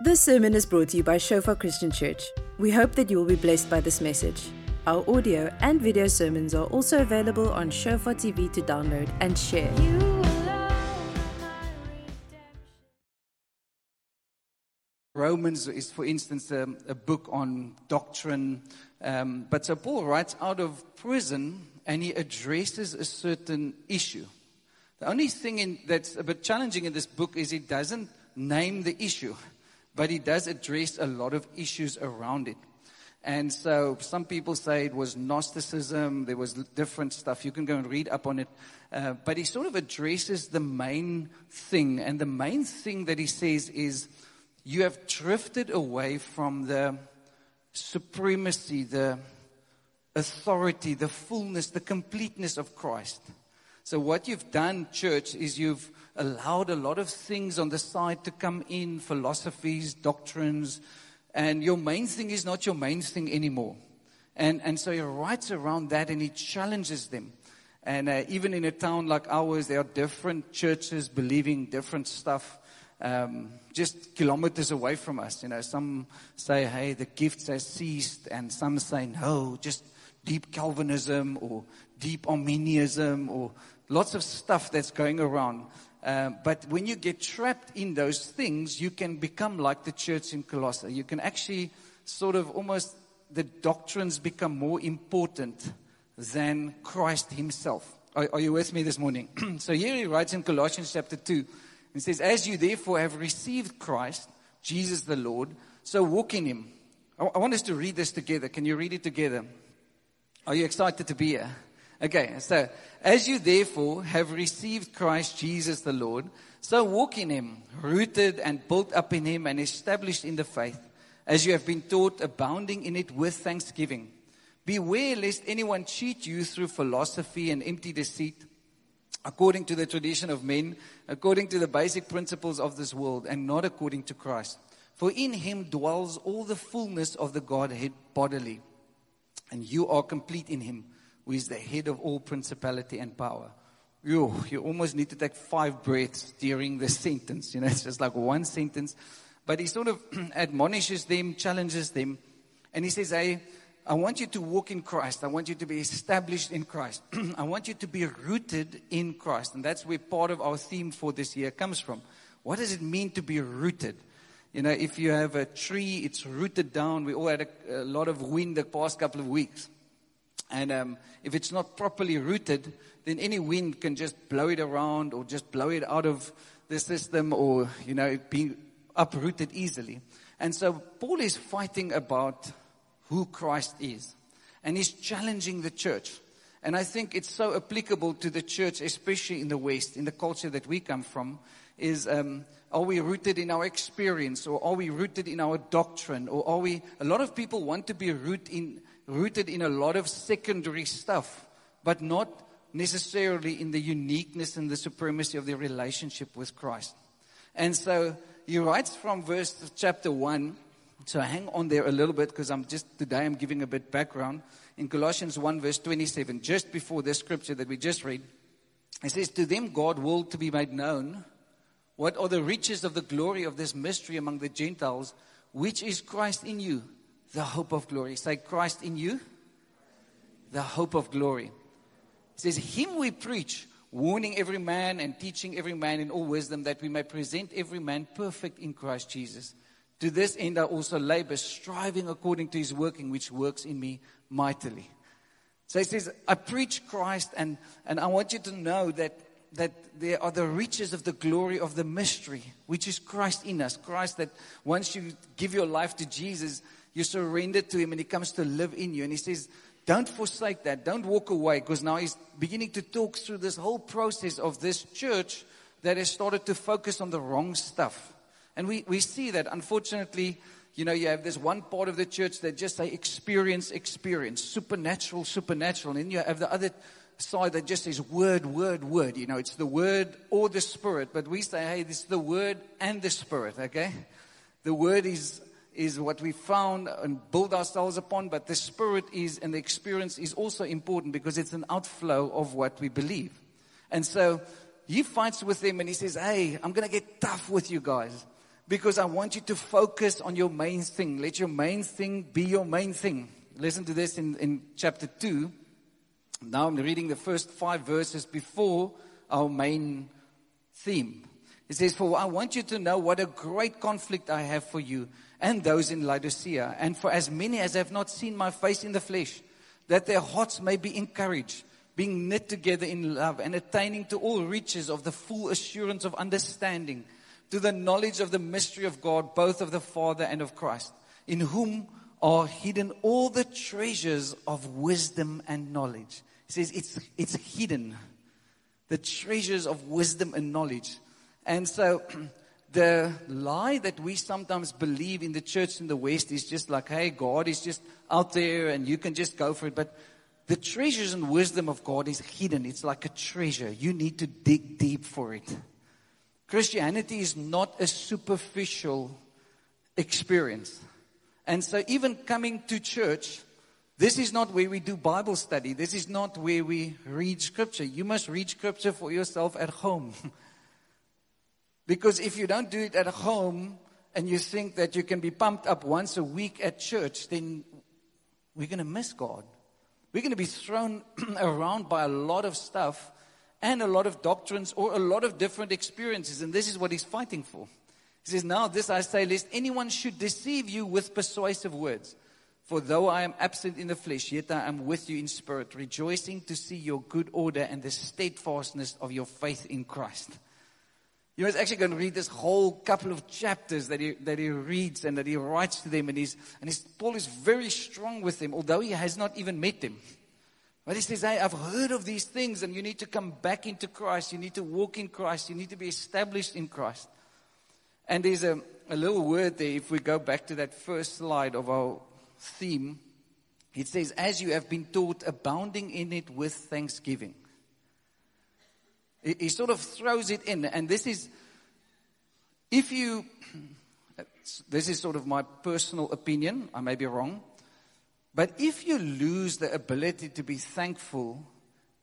This sermon is brought to you by Shofar Christian Church. We hope that you will be blessed by this message. Our audio and video sermons are also available on Shofar TV to download and share. Romans is, for instance, a, a book on doctrine. Um, but so Paul writes out of prison and he addresses a certain issue. The only thing in, that's a bit challenging in this book is he doesn't name the issue, but he does address a lot of issues around it. And so some people say it was Gnosticism, there was different stuff. You can go and read up on it. Uh, but he sort of addresses the main thing. And the main thing that he says is you have drifted away from the supremacy, the authority, the fullness, the completeness of Christ. So what you've done, church, is you've allowed a lot of things on the side to come in, philosophies, doctrines, and your main thing is not your main thing anymore. And, and so he writes around that and he challenges them. And uh, even in a town like ours, there are different churches believing different stuff. Um, just kilometers away from us, you know, some say, "Hey, the gifts has ceased," and some say, "No, just deep Calvinism or deep Arminianism or lots of stuff that's going around. Um, but when you get trapped in those things, you can become like the church in Colossae. You can actually sort of almost, the doctrines become more important than Christ himself. Are, are you with me this morning? so here he writes in Colossians chapter 2, and says, As you therefore have received Christ, Jesus the Lord, so walk in him. I, I want us to read this together. Can you read it together? Are you excited to be here? Okay, so as you therefore have received Christ Jesus the Lord, so walk in him, rooted and built up in him and established in the faith, as you have been taught, abounding in it with thanksgiving. Beware lest anyone cheat you through philosophy and empty deceit, according to the tradition of men, according to the basic principles of this world, and not according to Christ. For in him dwells all the fullness of the Godhead bodily, and you are complete in him who is the head of all principality and power. You, you almost need to take five breaths during the sentence. You know, it's just like one sentence. But he sort of admonishes them, challenges them, and he says, Hey, I want you to walk in Christ. I want you to be established in Christ. I want you to be rooted in Christ. And that's where part of our theme for this year comes from. What does it mean to be rooted? You know, if you have a tree, it's rooted down. We all had a, a lot of wind the past couple of weeks. And um, if it's not properly rooted, then any wind can just blow it around or just blow it out of the system or, you know, be uprooted easily. And so Paul is fighting about who Christ is. And he's challenging the church. And I think it's so applicable to the church, especially in the West, in the culture that we come from, is um, are we rooted in our experience or are we rooted in our doctrine or are we, a lot of people want to be rooted in, rooted in a lot of secondary stuff, but not necessarily in the uniqueness and the supremacy of their relationship with Christ. And so he writes from verse chapter 1. So hang on there a little bit because I'm just today I'm giving a bit background. In Colossians 1 verse 27, just before this scripture that we just read, it says, To them God willed to be made known what are the riches of the glory of this mystery among the Gentiles, which is Christ in you, the hope of glory. Say, Christ in you, the hope of glory. It says, Him we preach, warning every man and teaching every man in all wisdom, that we may present every man perfect in Christ Jesus. To this end I also labor, striving according to his working, which works in me mightily. So he says, I preach Christ, and, and I want you to know that, that there are the riches of the glory of the mystery, which is Christ in us. Christ, that once you give your life to Jesus, you surrender to Him and He comes to live in you. And He says, don't forsake that. Don't walk away because now He's beginning to talk through this whole process of this church that has started to focus on the wrong stuff. And we, we see that, unfortunately, you know, you have this one part of the church that just say experience, experience, supernatural, supernatural. And then you have the other side that just says word, word, word. You know, it's the word or the spirit. But we say, hey, this is the word and the spirit, okay? The word is is what we found and build ourselves upon, but the spirit is and the experience is also important because it's an outflow of what we believe. And so he fights with them and he says, Hey, I'm going to get tough with you guys. because I want you to focus on your main thing. Let your main thing be your main thing. Listen to this in, in chapter 2. Now I'm reading the first five verses before our main theme. It says, For I want you to know what a great conflict I have for you and those in Laodicea, and for as many as have not seen my face in the flesh, that their hearts may be encouraged, being knit together in love, and attaining to all riches of the full assurance of understanding, to the knowledge of the mystery of God, both of the Father and of Christ, in whom are hidden all the treasures of wisdom and knowledge. He says it's, it's hidden. The treasures of wisdom and knowledge. And so the lie that we sometimes believe in the church in the West is just like, hey, God is just out there and you can just go for it. But the treasures and wisdom of God is hidden. It's like a treasure. You need to dig deep for it. Christianity is not a superficial experience. And so, even coming to church, this is not where we do Bible study. This is not where we read scripture. You must read scripture for yourself at home. because if you don't do it at home and you think that you can be pumped up once a week at church, then we're going to miss God. We're going to be thrown around by a lot of stuff and a lot of doctrines or a lot of different experiences. And this is what he's fighting for. He says, Now this I say, lest anyone should deceive you with persuasive words. For though I am absent in the flesh, yet I am with you in spirit, rejoicing to see your good order and the steadfastness of your faith in Christ. You know, he's actually going to read this whole couple of chapters that he, that he reads and that he writes to them. And, he's, and he's, Paul is very strong with them, although he has not even met them. But he says, Hey, I've heard of these things, and you need to come back into Christ. You need to walk in Christ. You need to be established in Christ. And there's a, a little word there, if we go back to that first slide of our theme, it says, As you have been taught, abounding in it with thanksgiving. He sort of throws it in, and this is, if you, this is sort of my personal opinion, I may be wrong, but if you lose the ability to be thankful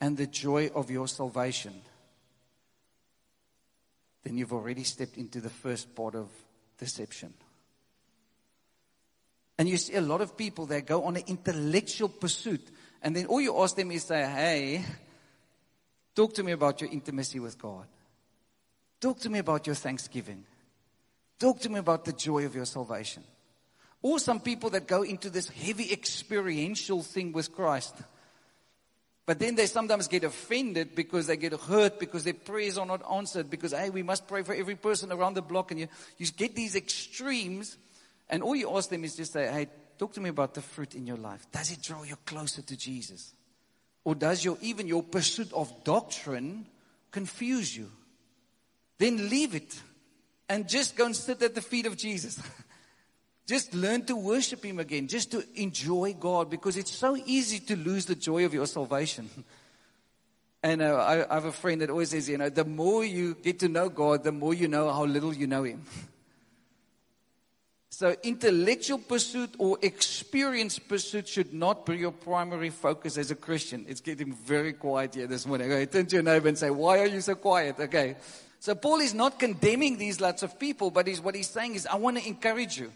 and the joy of your salvation, then you've already stepped into the first part of deception. And you see a lot of people that go on an intellectual pursuit, and then all you ask them is say, Hey, talk to me about your intimacy with God. Talk to me about your thanksgiving. Talk to me about the joy of your salvation. Or some people that go into this heavy experiential thing with Christ. But then they sometimes get offended because they get hurt because their prayers are not answered because, hey, we must pray for every person around the block. And you, you get these extremes. And all you ask them is just say, hey, talk to me about the fruit in your life. Does it draw you closer to Jesus? Or does your, even your pursuit of doctrine confuse you? Then leave it and just go and sit at the feet of Jesus. Just learn to worship Him again, just to enjoy God, because it's so easy to lose the joy of your salvation. And uh, I, I have a friend that always says, you know, the more you get to know God, the more you know how little you know Him. So, intellectual pursuit or experience pursuit should not be your primary focus as a Christian. It's getting very quiet here this morning. Okay, turn to your neighbor and say, Why are you so quiet? Okay. So, Paul is not condemning these lots of people, but he's, what he's saying is, I want to encourage you.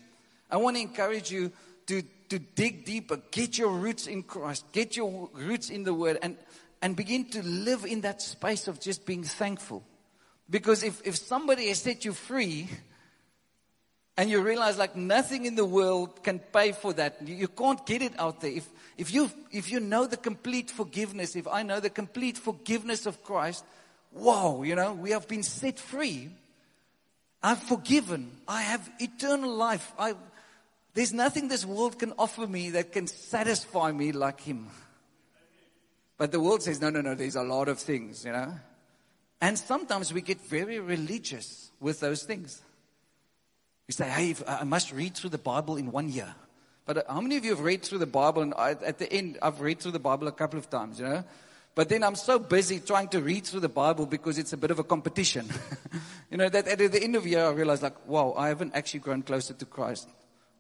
I want to encourage you to, to dig deeper, get your roots in Christ, get your roots in the Word, and, and begin to live in that space of just being thankful. Because if, if somebody has set you free, and you realize like nothing in the world can pay for that. You, you, can't get it out there. If, if, you, if you know the complete forgiveness, if I know the complete forgiveness of Christ, wow, you know, we have been set free. I've forgiven. I have eternal life. I, there's nothing this world can offer me that can satisfy me like Him. But the world says, no, no, no, there's a lot of things, you know. And sometimes we get very religious with those things. We say, hey, I must read through the Bible in one year. But uh, how many of you have read through the Bible? And I, at the end, I've read through the Bible a couple of times, you know. But then I'm so busy trying to read through the Bible because it's a bit of a competition. you know, that at the end of the year, I realized, like, wow, I haven't actually grown closer to Christ.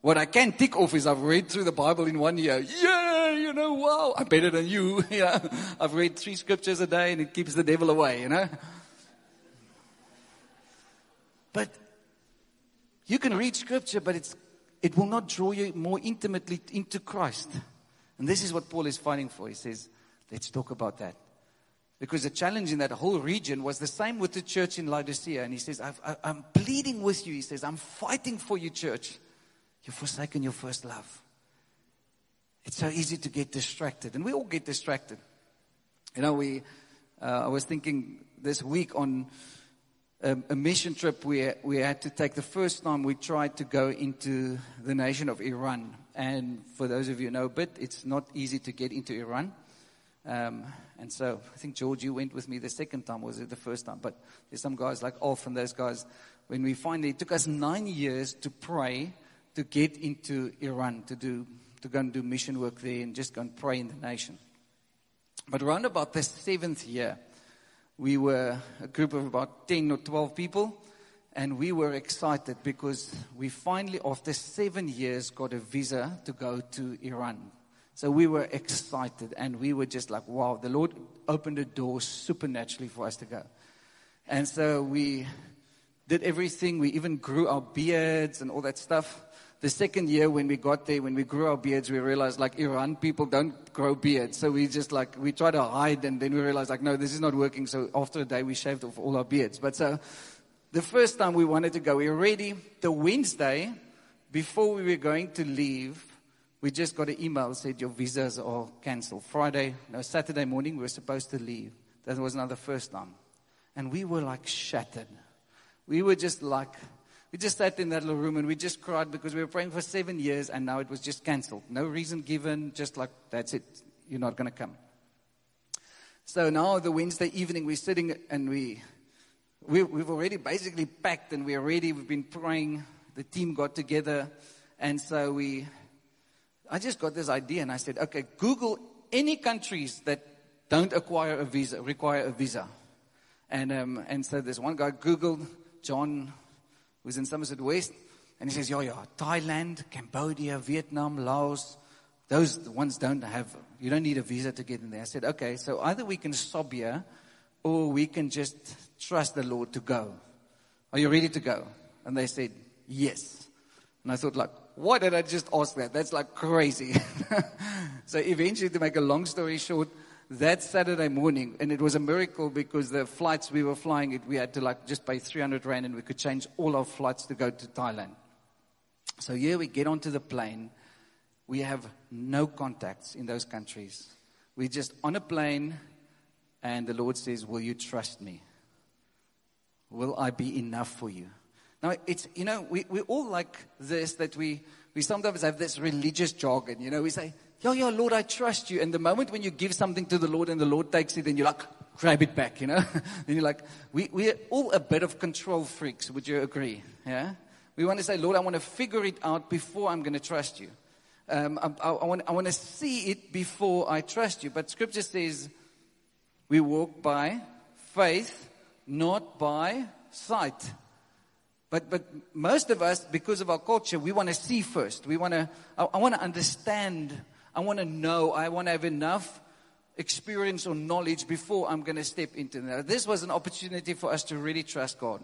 What I can tick off is I've read through the Bible in one year. Yeah, you know, wow, I'm better than you. yeah, I've read three scriptures a day and it keeps the devil away, you know. But You can read scripture, but it's, it will not draw you more intimately into Christ. And this is what Paul is fighting for. He says, let's talk about that. Because the challenge in that whole region was the same with the church in Laodicea. And he says, i am pleading with you. He says, I'm fighting for you, church. You've forsaken your first love. It's so easy to get distracted. And we all get distracted. You know, we, uh, I was thinking this week on a, a mission trip we, we had to take. The first time we tried to go into the nation of Iran. And for those of you know a bit, it's not easy to get into Iran. Um, and so I think, George, you went with me the second time, was it the first time? But there's some guys like Alf and those guys. When we finally, it took us nine years to pray to get into Iran, to do, to go and do mission work there and just go and pray in the nation. But around about the seventh year, we were a group of about 10 or 12 people, and we were excited because we finally, after seven years, got a visa to go to Iran. So we were excited and we were just like, wow, the Lord opened a door supernaturally for us to go. And so we did everything. We even grew our beards and all that stuff. The second year when we got there, when we grew our beards, we realized like Iran people don't grow beards. So we just like, we try to hide and then we realized like, no, this is not working. So after a day, we shaved off all our beards. But so the first time we wanted to go, we were ready. The Wednesday before we were going to leave, we just got an email said your visas are cancelled. Friday, no, Saturday morning, we were supposed to leave. That was not the first time. And we were like shattered. We were just like, we just sat in that little room and we just cried because we were praying for seven years and now it was just cancelled. No reason given, just like, that's it. You're not going to come. So now the Wednesday evening, we're sitting and we, we, we've already basically packed and we're ready. We've been praying. The team got together. And so we I just got this idea and I said, okay, Google any countries that don't acquire a visa, require a visa. And, um, and so this one guy Googled, John, who's in Somerset West, and he says, yeah, yeah, Thailand, Cambodia, Vietnam, Laos, those ones don't have, you don't need a visa to get in there. I said, okay, so either we can stop here or we can just trust the Lord to go. Are you ready to go? And they said, yes. And I thought like, why did I just ask that? That's like crazy. so eventually, to make a long story short, that Saturday morning, and it was a miracle because the flights we were flying, it, we had to like just pay 300 rand and we could change all our flights to go to Thailand. So here we get onto the plane. We have no contacts in those countries. We're just on a plane, and the Lord says, Will you trust me? Will I be enough for you? Now, it's, you know, we, we all like this that we, we sometimes have this religious jargon. You know, we say, Yo, yo, Lord, I trust you. And the moment when you give something to the Lord and the Lord takes it, then you're like, grab it back, you know? and you're like, we, we're all a bit of control freaks. Would you agree? Yeah? We want to say, Lord, I want to figure it out before I'm going to trust you. Um, I, I, I, want, I want to see it before I trust you. But scripture says we walk by faith, not by sight. But, but most of us, because of our culture, we want to see first. We want to, I, I want to understand. I want to know. I want to have enough experience or knowledge before I'm going to step into that. This was an opportunity for us to really trust God.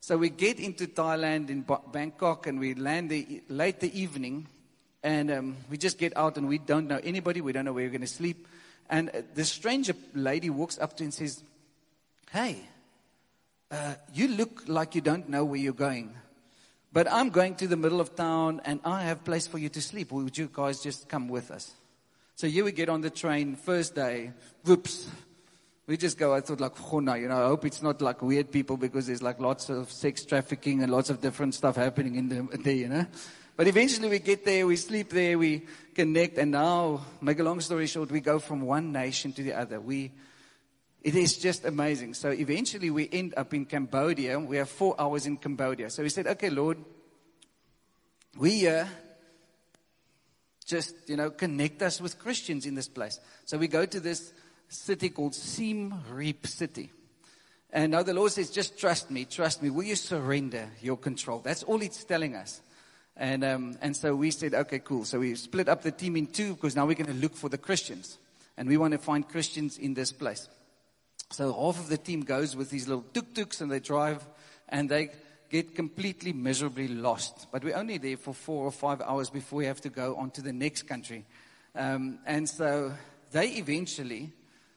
So we get into Thailand in Bangkok and we land the, late the evening and um, we just get out and we don't know anybody. We don't know where we're going to sleep. And uh, the stranger lady walks up to and says, Hey, uh, you look like you don't know where you're going. But I'm going to the middle of town and I have place for you to sleep. Would you guys just come with us? So here we get on the train, first day, whoops. We just go, I thought like, oh no, you know, I hope it's not like weird people because there's like lots of sex trafficking and lots of different stuff happening in the, there, you know. But eventually we get there, we sleep there, we connect, and now, make a long story short, we go from one nation to the other. We, it is just amazing. So eventually we end up in Cambodia. We have four hours in Cambodia. So we said, okay, Lord, we uh, just, you know, connect us with Christians in this place. So we go to this city called Siem Reap City. And now the Lord says, just trust me, trust me. Will you surrender your control? That's all it's telling us. And, um, and so we said, okay, cool. So we split up the team in two because now we're going to look for the Christians. And we want to find Christians in this place. So half of the team goes with these little tuk-tuks and they drive and they get completely miserably lost. But we're only there for four or five hours before we have to go on to the next country. Um, and so they eventually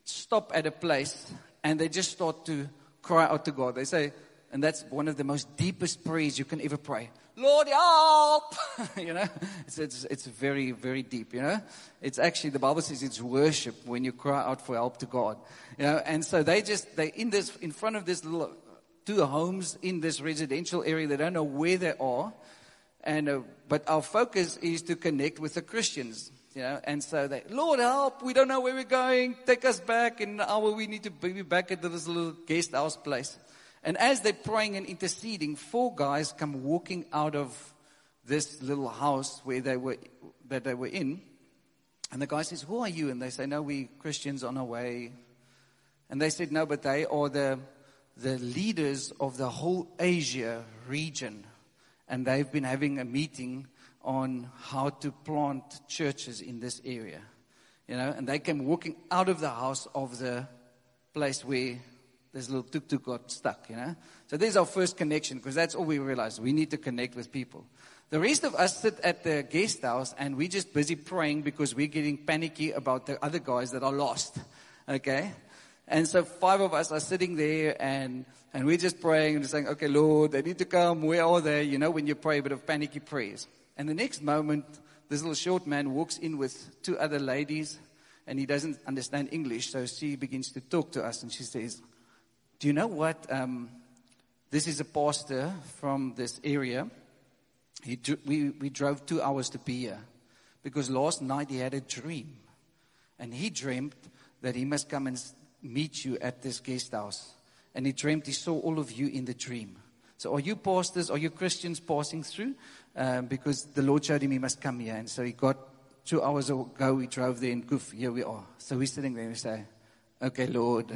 stop at a place and they just start to cry out to God. They say, and that's one of the most deepest prayers you can ever pray. Lord, help! you know, it's, it's, it's very, very deep, you know. It's actually, the Bible says it's worship when you cry out for help to God. You know, and so they just, they in this, in front of this little, two homes in this residential area. They don't know where they are. And, uh, but our focus is to connect with the Christians. You know, and so they, Lord help, we don't know where we're going. Take us back in an hour. We need to be back at this little guest house place. And as they're praying and interceding, four guys come walking out of this little house where they were, that they were in. And the guy says, who are you? And they say, no, we Christians on our way. And they said, no, but they are the, the leaders of the whole Asia region. And they've been having a meeting on how to plant churches in this area. You know, and they came walking out of the house of the place where this little tuk tuk got stuck, you know. So there's our first connection because that's all we realized. We need to connect with people. The rest of us sit at the guest house and we're just busy praying because we're getting panicky about the other guys that are lost. Okay? And so five of us are sitting there and, and we're just praying and just saying, okay, Lord, they need to come. Where are they? You know, when you pray a bit of panicky prayers. And the next moment, this little short man walks in with two other ladies and he doesn't understand English. So she begins to talk to us and she says, do you know what? Um, this is a pastor from this area. He, we, we drove two hours to be here because last night he had a dream. And he dreamed that he must come and meet you at this guest house. And he dreamed he saw all of you in the dream. So are you pastors, are you Christians passing through? Um, because the Lord showed him he must come here. And so he got two hours ago, we drove there and goof, here we are. So we're sitting there and we say, okay, Lord,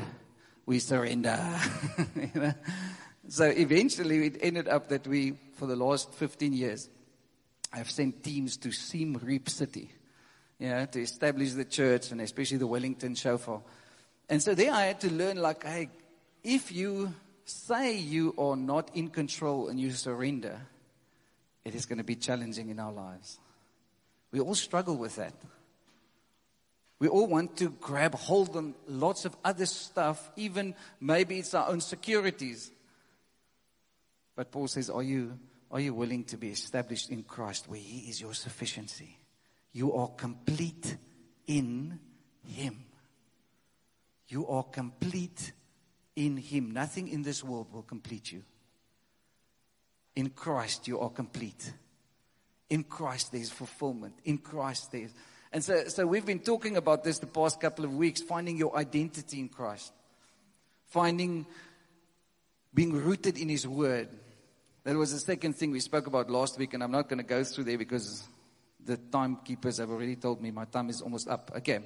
we surrender. you know? So eventually it ended up that we, for the last 15 years, have sent teams to Siem Reap City, you know, to establish the church and especially the Wellington Shofar. And so there I had to learn like, hey, if you say you are not in control and you surrender, it is going to be challenging in our lives. We all struggle with that. We all want to grab hold on lots of other stuff, even maybe it's our own securities. But Paul says, Are you, are you willing to be established in Christ where He is your sufficiency? You are complete in Him. You are complete in Him. Nothing in this world will complete you. In Christ, you are complete. In Christ, there's fulfillment. In Christ, there's. And so, so we've been talking about this the past couple of weeks finding your identity in Christ, finding being rooted in His Word. That was the second thing we spoke about last week, and I'm not going to go through there because the timekeepers have already told me my time is almost up. Okay.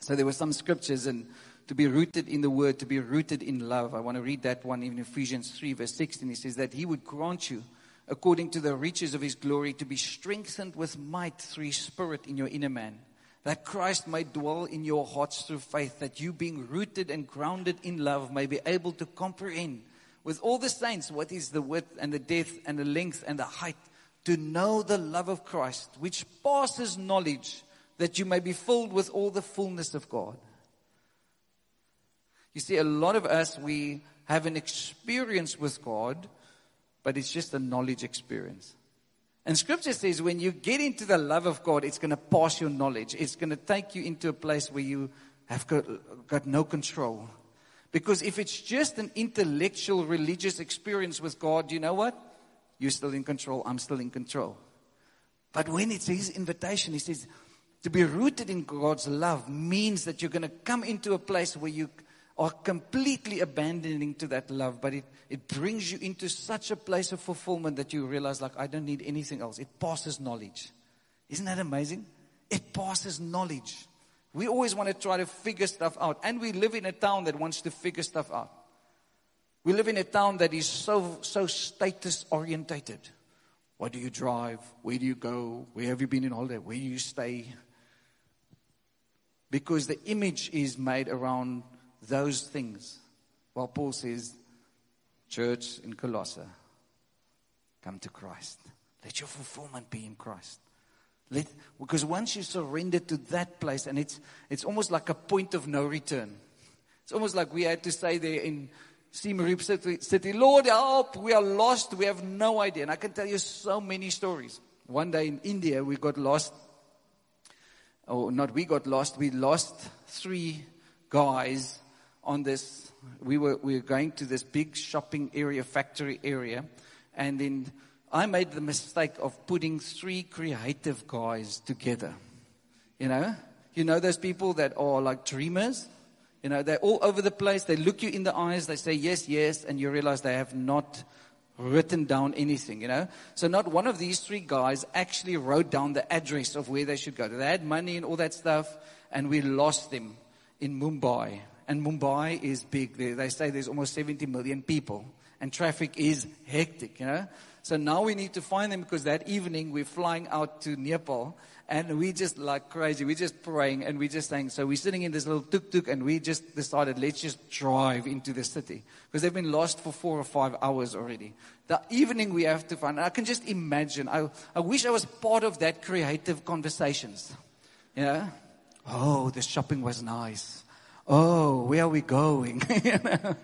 So there were some scriptures and to be rooted in the word, to be rooted in love. I want to read that one in Ephesians 3 verse 16. He says that he would grant you according to the riches of his glory to be strengthened with might through his spirit in your inner man. That Christ may dwell in your hearts through faith, that you being rooted and grounded in love may be able to comprehend with all the saints what is the width and the depth and the length and the height, to know the love of Christ, which passes knowledge that you may be filled with all the fullness of God. You see, a lot of us, we have an experience with God, but it's just a knowledge experience. And scripture says when you get into the love of God, it's going to pass your knowledge. It's going to take you into a place where you have got, got no control. Because if it's just an intellectual religious experience with God, you know what? You're still in control. I'm still in control. But when it's His invitation, He says, to be rooted in God's love means that you're going to come into a place where you are completely abandoning to that love, but it, it brings you into such a place of fulfillment that you realize, like, I don't need anything else. It passes knowledge. Isn't that amazing? It passes knowledge. We always want to try to figure stuff out. And we live in a town that wants to figure stuff out. We live in a town that is so, so status orientated. What do you drive? Where do you go? Where have you been in holiday? Where do you stay? Because the image is made around those things. While Paul says, Church in Colossae, come to Christ. Let your fulfillment be in Christ. Let, because once you surrender to that place, and it's, it's almost like a point of no return. It's almost like we had to say there in Siem Reap City, City, Lord help, we are lost, we have no idea. And I can tell you so many stories. One day in India, we got lost. Oh, not we got lost, we lost three guys on this. We were, we were going to this big shopping area, factory area. And then I made the mistake of putting three creative guys together. You know? You know those people that are like dreamers? You know, they're all over the place. They look you in the eyes. They say yes, yes. And you realize they have not written down anything, you know. So not one of these three guys actually wrote down the address of where they should go. They had money and all that stuff. And we lost them in Mumbai. And Mumbai is big. They, say there's almost 70 million people. And traffic is hectic, you know. So now we need to find them because that evening we're flying out to Nepal and we just like crazy. We're just praying and we're just saying, so we're sitting in this little tuk tuk and we just decided, let's just drive into the city because they've been lost for four or five hours already. The evening we have to find, I can just imagine. I, I wish I was part of that creative conversations. Yeah. Oh, the shopping was nice oh, where are we going? you know,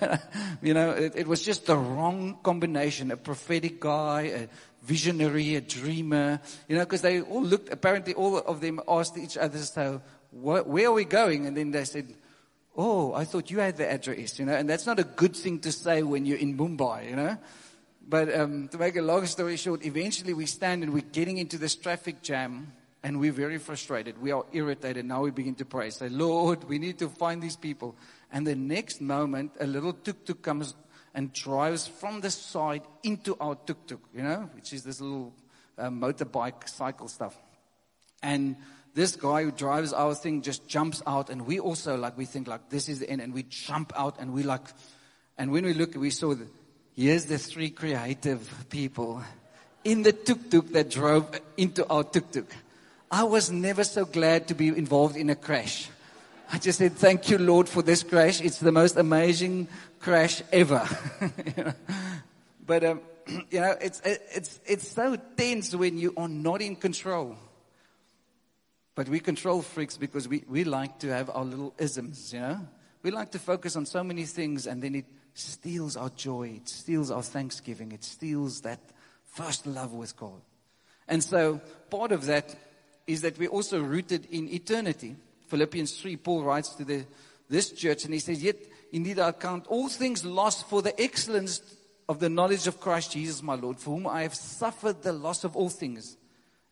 but, you know it, it, was just the wrong combination. A prophetic guy, a visionary, a dreamer, you know, because they all looked, apparently all of them asked each other, so where are we going? And then they said, oh, I thought you had the address, you know, and that's not a good thing to say when you're in Mumbai, you know. But um, to make a long story short, eventually we stand and we're getting into this traffic jam and we're very frustrated. We are irritated. Now we begin to pray. Say, Lord, we need to find these people. And the next moment, a little tuk tuk comes and drives from the side into our tuk tuk, you know, which is this little uh, motorbike cycle stuff. And this guy who drives our thing just jumps out, and we also like we think like this is the end, and we jump out, and we like, and when we look, we saw that here's the three creative people in the tuk tuk that drove into our tuk tuk. I was never so glad to be involved in a crash. I just said, Thank you, Lord, for this crash. It's the most amazing crash ever. But, um, you know, it's, it's, it's so tense when you are not in control. But we control freaks because we, we like to have our little isms, you know? We like to focus on so many things and then it steals our joy, it steals our thanksgiving, it steals that first love with God. And so part of that is that we're also rooted in eternity. Philippians 3, Paul writes to the, this church and he says, Yet indeed I count all things lost for the excellence of the knowledge of Christ Jesus my Lord, for whom I have suffered the loss of all things.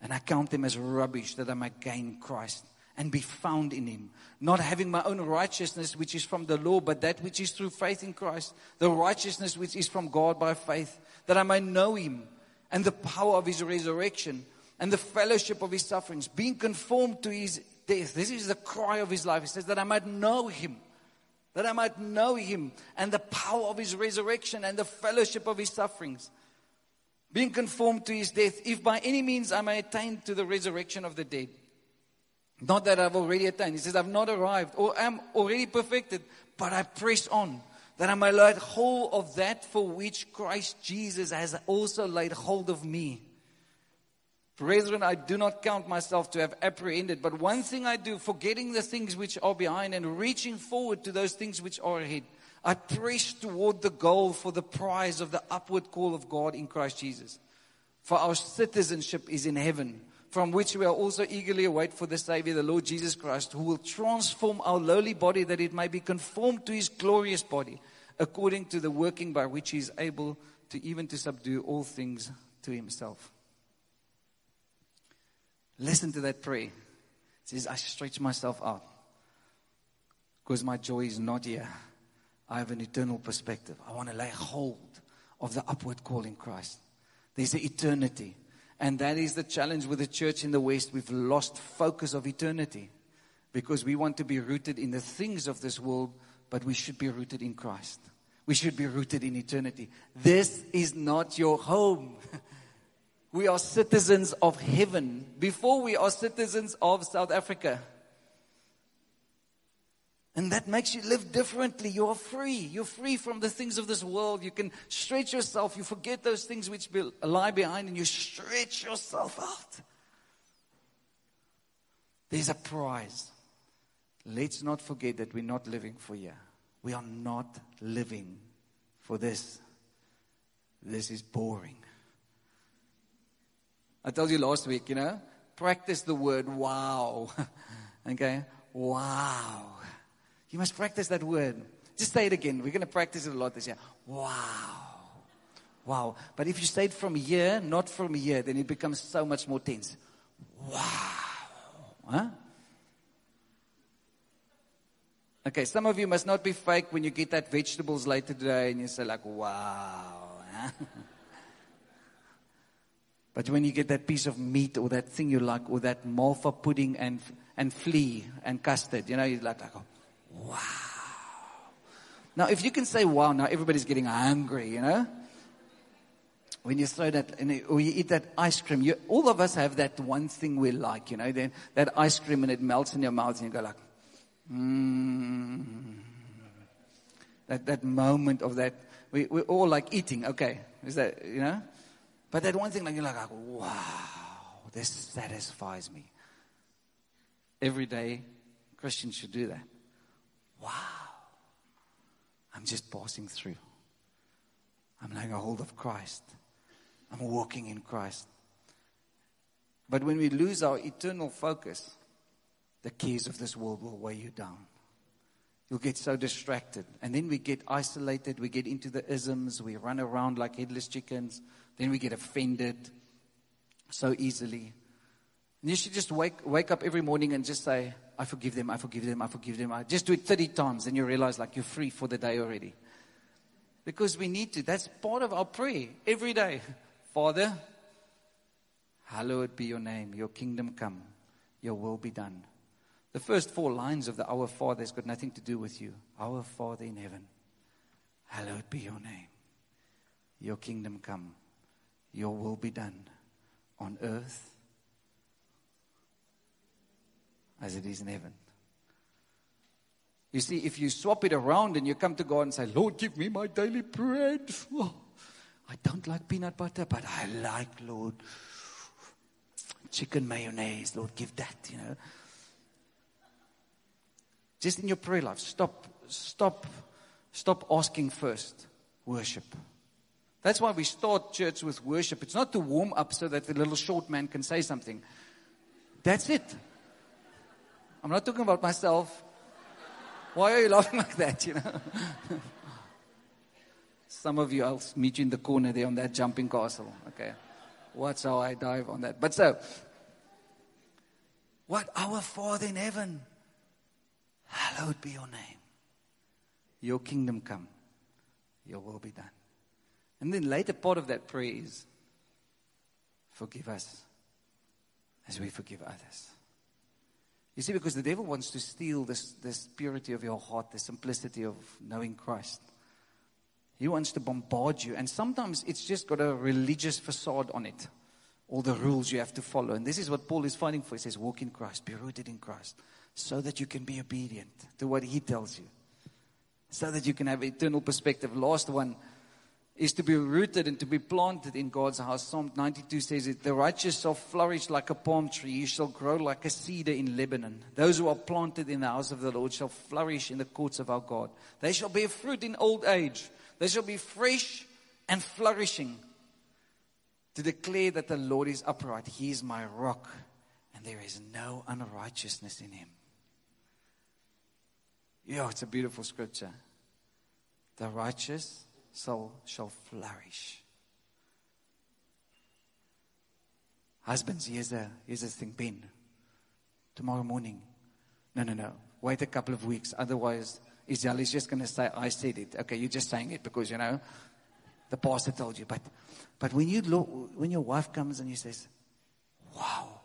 And I count them as rubbish that I might gain Christ and be found in him, not having my own righteousness which is from the law, but that which is through faith in Christ, the righteousness which is from God by faith, that I might know him and the power of his resurrection and the fellowship of his sufferings, being conformed to his death. This is the cry of his life. He says, That I might know him, that I might know him, and the power of his resurrection and the fellowship of his sufferings. Being conformed to his death, if by any means I may attain to the resurrection of the dead. Not that I've already attained. He says, I've not arrived or am already perfected, but I press on that I may lay hold of that for which Christ Jesus has also laid hold of me. Brethren, I do not count myself to have apprehended, but one thing I do, forgetting the things which are behind and reaching forward to those things which are ahead. I press toward the goal for the prize of the upward call of God in Christ Jesus. For our citizenship is in heaven, from which we are also eagerly await for the Savior, the Lord Jesus Christ, who will transform our lowly body that it may be conformed to his glorious body, according to the working by which he is able to even to subdue all things to himself. Listen to that prayer. It says, I stretch myself out because my joy is not here. I have an eternal perspective. I want to lay hold of the upward call in Christ. There's the eternity. And that is the challenge with the church in the West. We've lost focus of eternity because we want to be rooted in the things of this world, but we should be rooted in Christ. We should be rooted in eternity. This is not your home. we are citizens of heaven before we are citizens of South Africa. And that makes you live differently. You are free. You're free from the things of this world. You can stretch yourself. You forget those things which lie behind and you stretch yourself out. There's a prize. Let's not forget that we're not living for here. We are not living for this. This is boring. I told you last week, you know, practice the word wow. okay? Wow. You must practice that word. Just say it again. We're going to practice it a lot this year. Wow. Wow. But if you say it from here, not from here, then it becomes so much more tense. Wow. Huh? Okay, some of you must not be fake when you get that vegetables later today and you say like, wow. but when you get that piece of meat or that thing you like, or that malva pudding and, and flea and custard, you know, you're like, like wow. Now, if you can say wow, now everybody's getting hungry, you know? When you throw that, or you eat that ice cream, you, all of us have that one thing we like, you know, then that ice cream and it melts in your mouth and you go like, mmm. That, that moment of that, we, we all like eating, okay, is that, you know? But that one thing like, you're like, wow, this satisfies me. Every day, Christians should do that. Wow. I'm just passing through. I'm laying a hold of Christ. I'm walking in Christ. But when we lose our eternal focus, the cares of this world will weigh you down. You'll get so distracted. And then we get isolated. We get into the isms. We run around like headless chickens. Then we get offended so easily. And you should just wake, wake up every morning and just say, I forgive them, I forgive them, I forgive them. I just do it 30 times and you realize like you're free for the day already. Because we need to. That's part of our prayer every day. Father, hallowed be your name, your kingdom come, your will be done. The first four lines of the Our Father has got nothing to do with you. Our Father in heaven, hallowed be your name, your kingdom come, your will be done on earth as it is in heaven. You see, if you swap it around and you come to God and say, Lord, give me my daily bread. I don't like peanut butter, but I like, Lord, chicken mayonnaise. Lord, give that, you know. Just in your prayer life, stop, stop, stop asking first. Worship. That's why we start church with worship. It's not to warm up so that the little short man can say something. That's it. I'm not talking about myself. Why are you laughing like that, you know? Some of you, I'll meet you in the corner there on that jumping castle. Okay. Watch how I dive on that. But so, what? Our Father in heaven, hallowed be your name. Your kingdom come, your will be done. And then later part of that prayer is, forgive us as we forgive others. You see, because the devil wants to steal this, this purity of your heart, the simplicity of knowing Christ. He wants to bombard you. And sometimes it's just got a religious facade on it. All the rules you have to follow. And this is what Paul is fighting for. He says, walk in Christ, be rooted in Christ, so that you can be obedient to what he tells you, so that you can have eternal perspective. Last one is to be rooted and to be planted in God's house. Psalm 92 says it, the righteous shall flourish like a palm tree. You shall grow like a cedar in Lebanon. Those who are planted in the house of the Lord shall flourish in the courts of our God. They shall bear fruit in old age. They shall be fresh and flourishing to declare that the Lord is upright. He is my rock and there is no unrighteousness in him. Yeah, it's a beautiful scripture. The righteous soul shall flourish. Husbands, here's a, here's a thing, Ben. Tomorrow morning. No, no, no. Wait a couple of weeks. Otherwise, Israel is just going to say, I said it. Okay, you're just saying it because, you know, the pastor told you. But, but when you look, when your wife comes and you says, wow,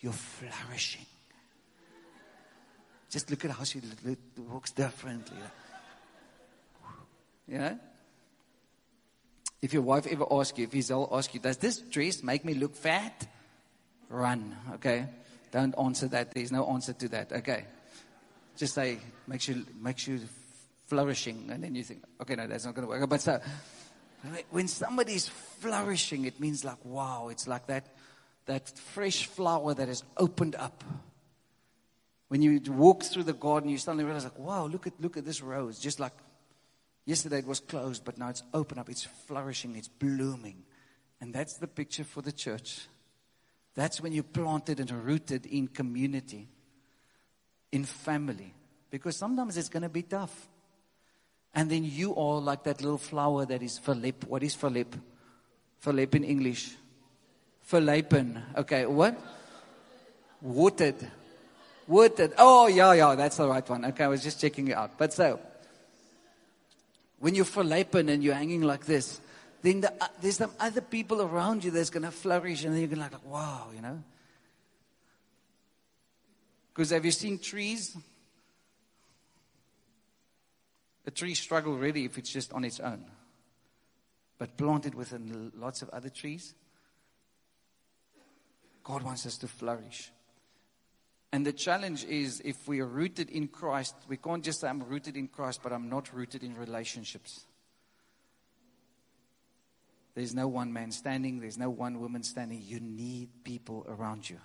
you're flourishing. Just look at how she looks differently. Know? If your wife ever asks you, if Isel asks you, does this dress make me look fat? Run, okay? Don't answer that. There's no answer to that, okay? Just say, makes you, makes you flourishing. And then you think, okay, no, that's not going to work. But so, when somebody's flourishing, it means like, wow, it's like that, that fresh flower that has opened up. When you walk through the garden, you suddenly realize, like, wow, look at, look at this rose. Just like yesterday it was closed, but now it's open up, it's flourishing, it's blooming. And that's the picture for the church. That's when you're planted and rooted in community, in family. Because sometimes it's going to be tough. And then you are like that little flower that is Philip. What is Philip? Philip in English. Philipin. Okay, what? Watered. Watered. Oh, yeah, yeah, that's the right one. Okay, I was just checking it out. But so, when you're Philipin and you're hanging like this, then the, uh, there's some other people around you that's going to flourish, and then you're going to like, wow, you know. Because have you seen trees? A tree struggle really if it's just on its own. But planted within lots of other trees, God wants us to flourish. And the challenge is if we are rooted in Christ, we can't just say, I'm rooted in Christ, but I'm not rooted in relationships. There's no one man standing, there's no one woman standing. You need people around you.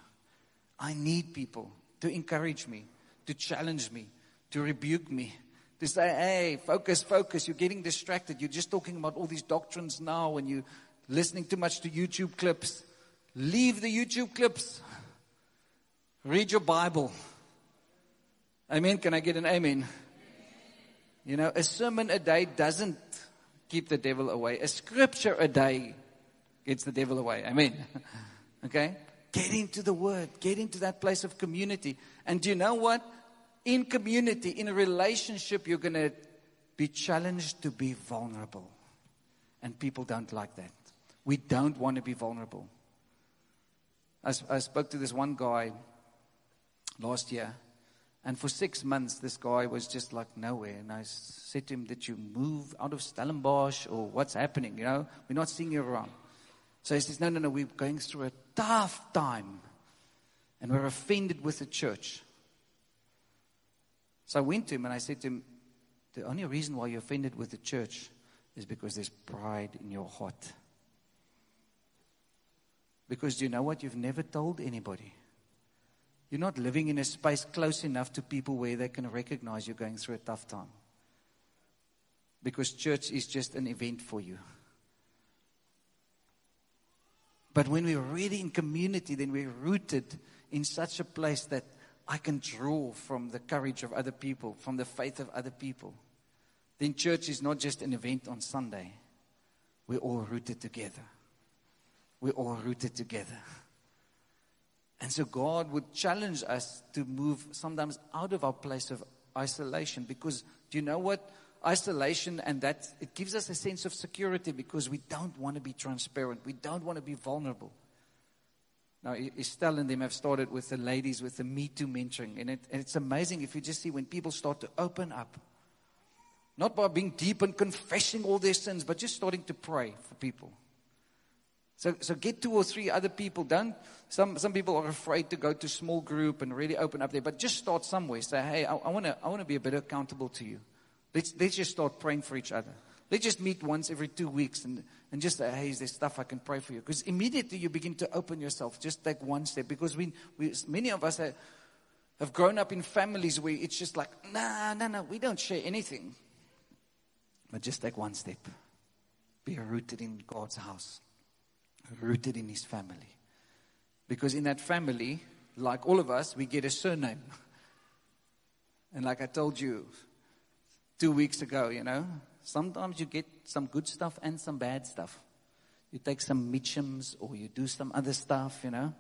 I need people to encourage me, to challenge me, to rebuke me, to say, hey, focus, focus. You're getting distracted. You're just talking about all these doctrines now and you're listening too much to YouTube clips. Leave the YouTube clips. Read your Bible. Amen. Can I get an amen? You know, a sermon a day doesn't keep the devil away. A scripture a day gets the devil away. Amen. okay? Get into the word, get into that place of community. And do you know what? In community, in a relationship, you're going to be challenged to be vulnerable. And people don't like that. We don't want to be vulnerable. I, I spoke to this one guy last year and for six months, this guy was just like nowhere. And I said to him, Did you move out of Stellenbosch or what's happening? You know, we're not seeing you around. So he says, No, no, no, we're going through a tough time. And we're offended with the church. So I went to him and I said to him, The only reason why you're offended with the church is because there's pride in your heart. Because do you know what? You've never told anybody. You're not living in a space close enough to people where they can recognize you're going through a tough time. Because church is just an event for you. But when we're really in community, then we're rooted in such a place that I can draw from the courage of other people, from the faith of other people. Then church is not just an event on Sunday. We're all rooted together. We're all rooted together. And so God would challenge us to move sometimes out of our place of isolation because do you know what? Isolation and that it gives us a sense of security because we don't want to be transparent. We don't want to be vulnerable. Now, Estelle and them have started with the ladies with the Me Too mentoring. And, it, and it's amazing if you just see when people start to open up. Not by being deep and confessing all their sins, but just starting to pray for people. So, so get two or three other people. Don't, some, some people are afraid to go to small group and really open up there, but just start somewhere. Say, hey, I, I want to I wanna be a bit accountable to you. Let's, let's just start praying for each other. Let's just meet once every two weeks and, and just say, hey, is there stuff I can pray for you? Because immediately you begin to open yourself. Just take one step. Because we, we many of us have, have grown up in families where it's just like, nah, no, no, we don't share anything. But just take one step. Be rooted in God's house rooted in his family. Because in that family, like all of us, we get a surname. And like I told you two weeks ago, you know, sometimes you get some good stuff and some bad stuff. You take some Mitchums or you do some other stuff, you know.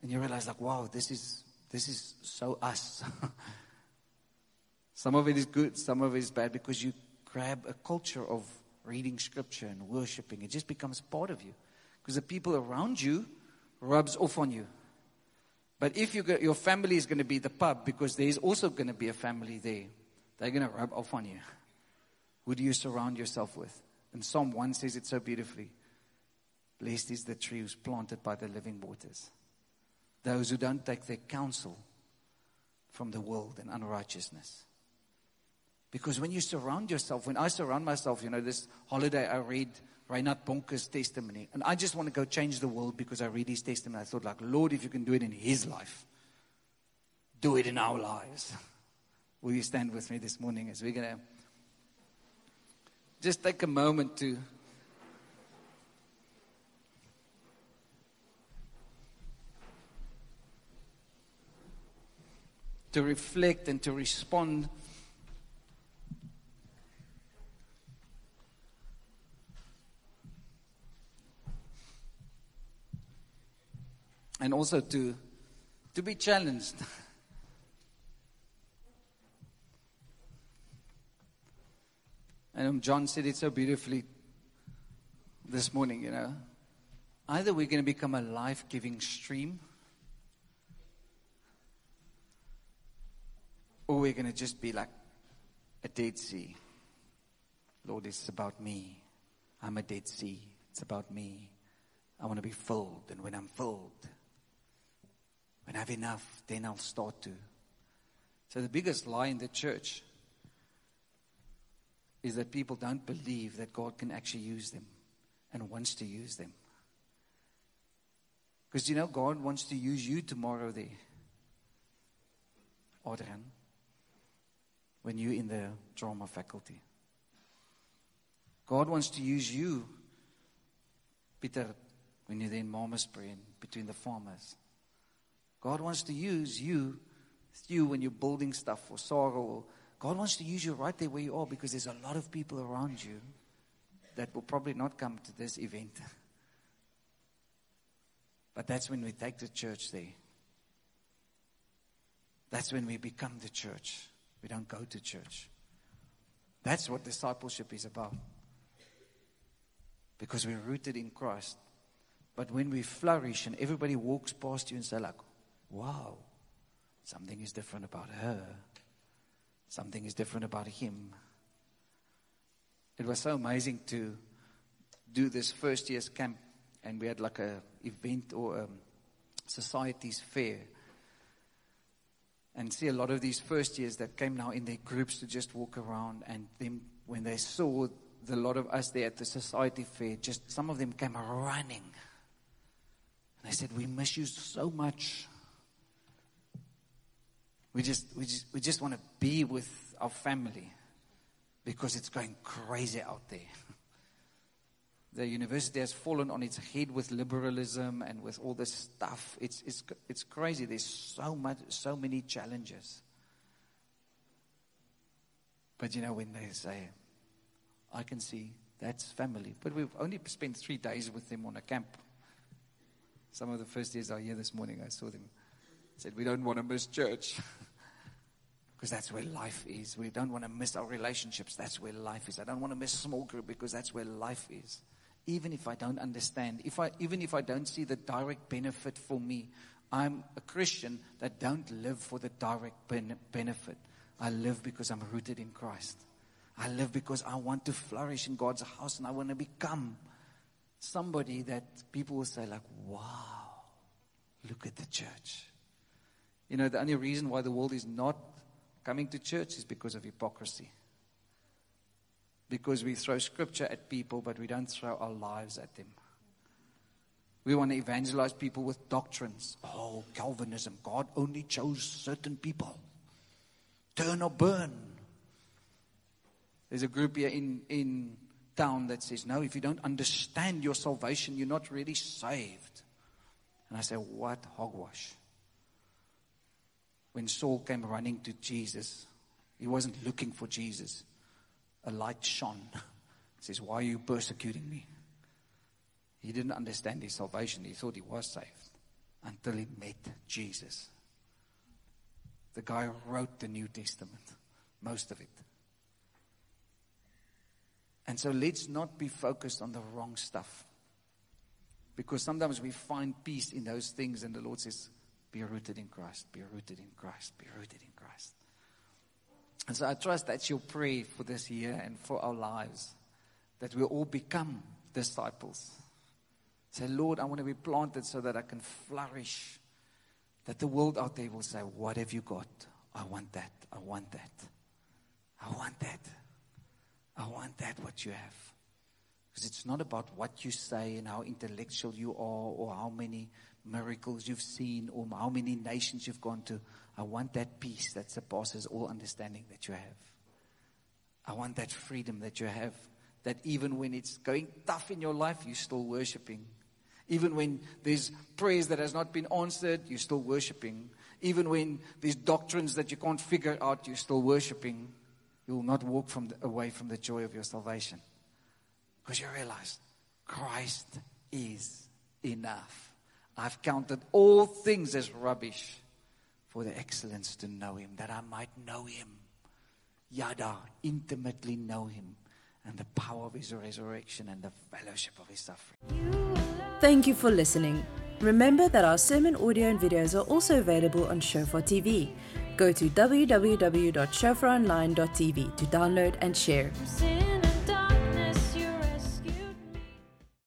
And you realize like, wow, this is this is so us. some of it is good, some of it is bad because you grab a culture of reading scripture and worshiping. It just becomes part of you. Because the people around you rubs off on you. But if you your family is going to be the pub, because there's also going to be a family there, they're going to rub off on you. Who do you surround yourself with? And Psalm 1 says it so beautifully. Blessed is the tree who's planted by the living waters. Those who don't take their counsel, from the world and unrighteousness. Because when you surround yourself, when I surround myself, you know, this holiday I read Reinhard Bonnke's testimony, and I just want to go change the world because I read his testimony. I thought, like, Lord, if you can do it in his life, do it in our lives. Will you stand with me this morning as we're going to just take a moment to to reflect and to respond and also to to be challenged And um, John said it so beautifully this morning, you know. Either we're going to become a life giving stream, or we're going to just be like a dead sea. Lord, it's about me. I'm a dead sea. It's about me. I want to be filled. And when I'm filled, when I have enough, then I'll start to. So the biggest lie in the church is that people don't believe that God can actually use them and wants to use them. Because you know, God wants to use you tomorrow there. Adrian, when you're in the drama faculty. God wants to use you, Peter, when you're there in Malmesbury between the farmers. God wants to use you, you when you're building stuff for sorrow. God wants to use you right there where you are because there's a lot of people around you that will probably not come to this event. But that's when we take the church there. That's when we become the church. We don't go to church. That's what discipleship is about. Because we're rooted in Christ. But when we flourish and everybody walks past you and say, like, wow, something is different about her. Something is different about him. It was so amazing to do this first year's camp, and we had like a event or a society's fair, and see a lot of these first years that came now in their groups to just walk around, and then when they saw the lot of us there at the society fair, just some of them came running. And they said, "We miss you so much." We just, we just, we just want to be with our family because it's going crazy out there. The university has fallen on its head with liberalism and with all this stuff. It's, it's, it's crazy. There's so much, so many challenges. But you know, when they say, I can see that's family. But we've only spent three days with them on a camp. Some of the first days I here this morning, I saw them. Said, We don't want to miss church. because that's where life is. We don't want to miss our relationships. That's where life is. I don't want to miss small group because that's where life is. Even if I don't understand, if I, even if I don't see the direct benefit for me, I'm a Christian that don't live for the direct ben- benefit. I live because I'm rooted in Christ. I live because I want to flourish in God's house and I want to become somebody that people will say like, wow, look at the church. You know, the only reason why the world is not coming to church is because of hypocrisy. Because we throw scripture at people, but we don't throw our lives at them. We want to evangelize people with doctrines. Oh, Calvinism. God only chose certain people. Turn or burn. There's a group here in, in town that says, No, if you don't understand your salvation, you're not really saved. And I say, What hogwash? When Saul came running to Jesus, he wasn't looking for Jesus. A light shone. He says, Why are you persecuting me? He didn't understand his salvation. He thought he was saved until he met Jesus. The guy wrote the New Testament, most of it. And so let's not be focused on the wrong stuff. Because sometimes we find peace in those things, and the Lord says, be rooted in Christ. Be rooted in Christ. Be rooted in Christ. And so I trust that's your pray for this year and for our lives. That we all become disciples. Say, Lord, I want to be planted so that I can flourish. That the world out there will say, What have you got? I want that. I want that. I want that. I want that, what you have. Because it's not about what you say and how intellectual you are or how many miracles you've seen or how many nations you've gone to. I want that peace that surpasses all understanding that you have. I want that freedom that you have. That even when it's going tough in your life, you're still worshiping. Even when there's prayers that has not been answered, you're still worshiping. Even when there's doctrines that you can't figure out, you're still worshiping. You will not walk from the, away from the joy of your salvation. Because you realize Christ is enough. I've counted all things as rubbish for the excellence to know Him, that I might know Him. Yada, intimately know Him and the power of His resurrection and the fellowship of His suffering. Thank you for listening. Remember that our sermon audio and videos are also available on Shofar TV. Go to www.shofaronline.tv to download and share.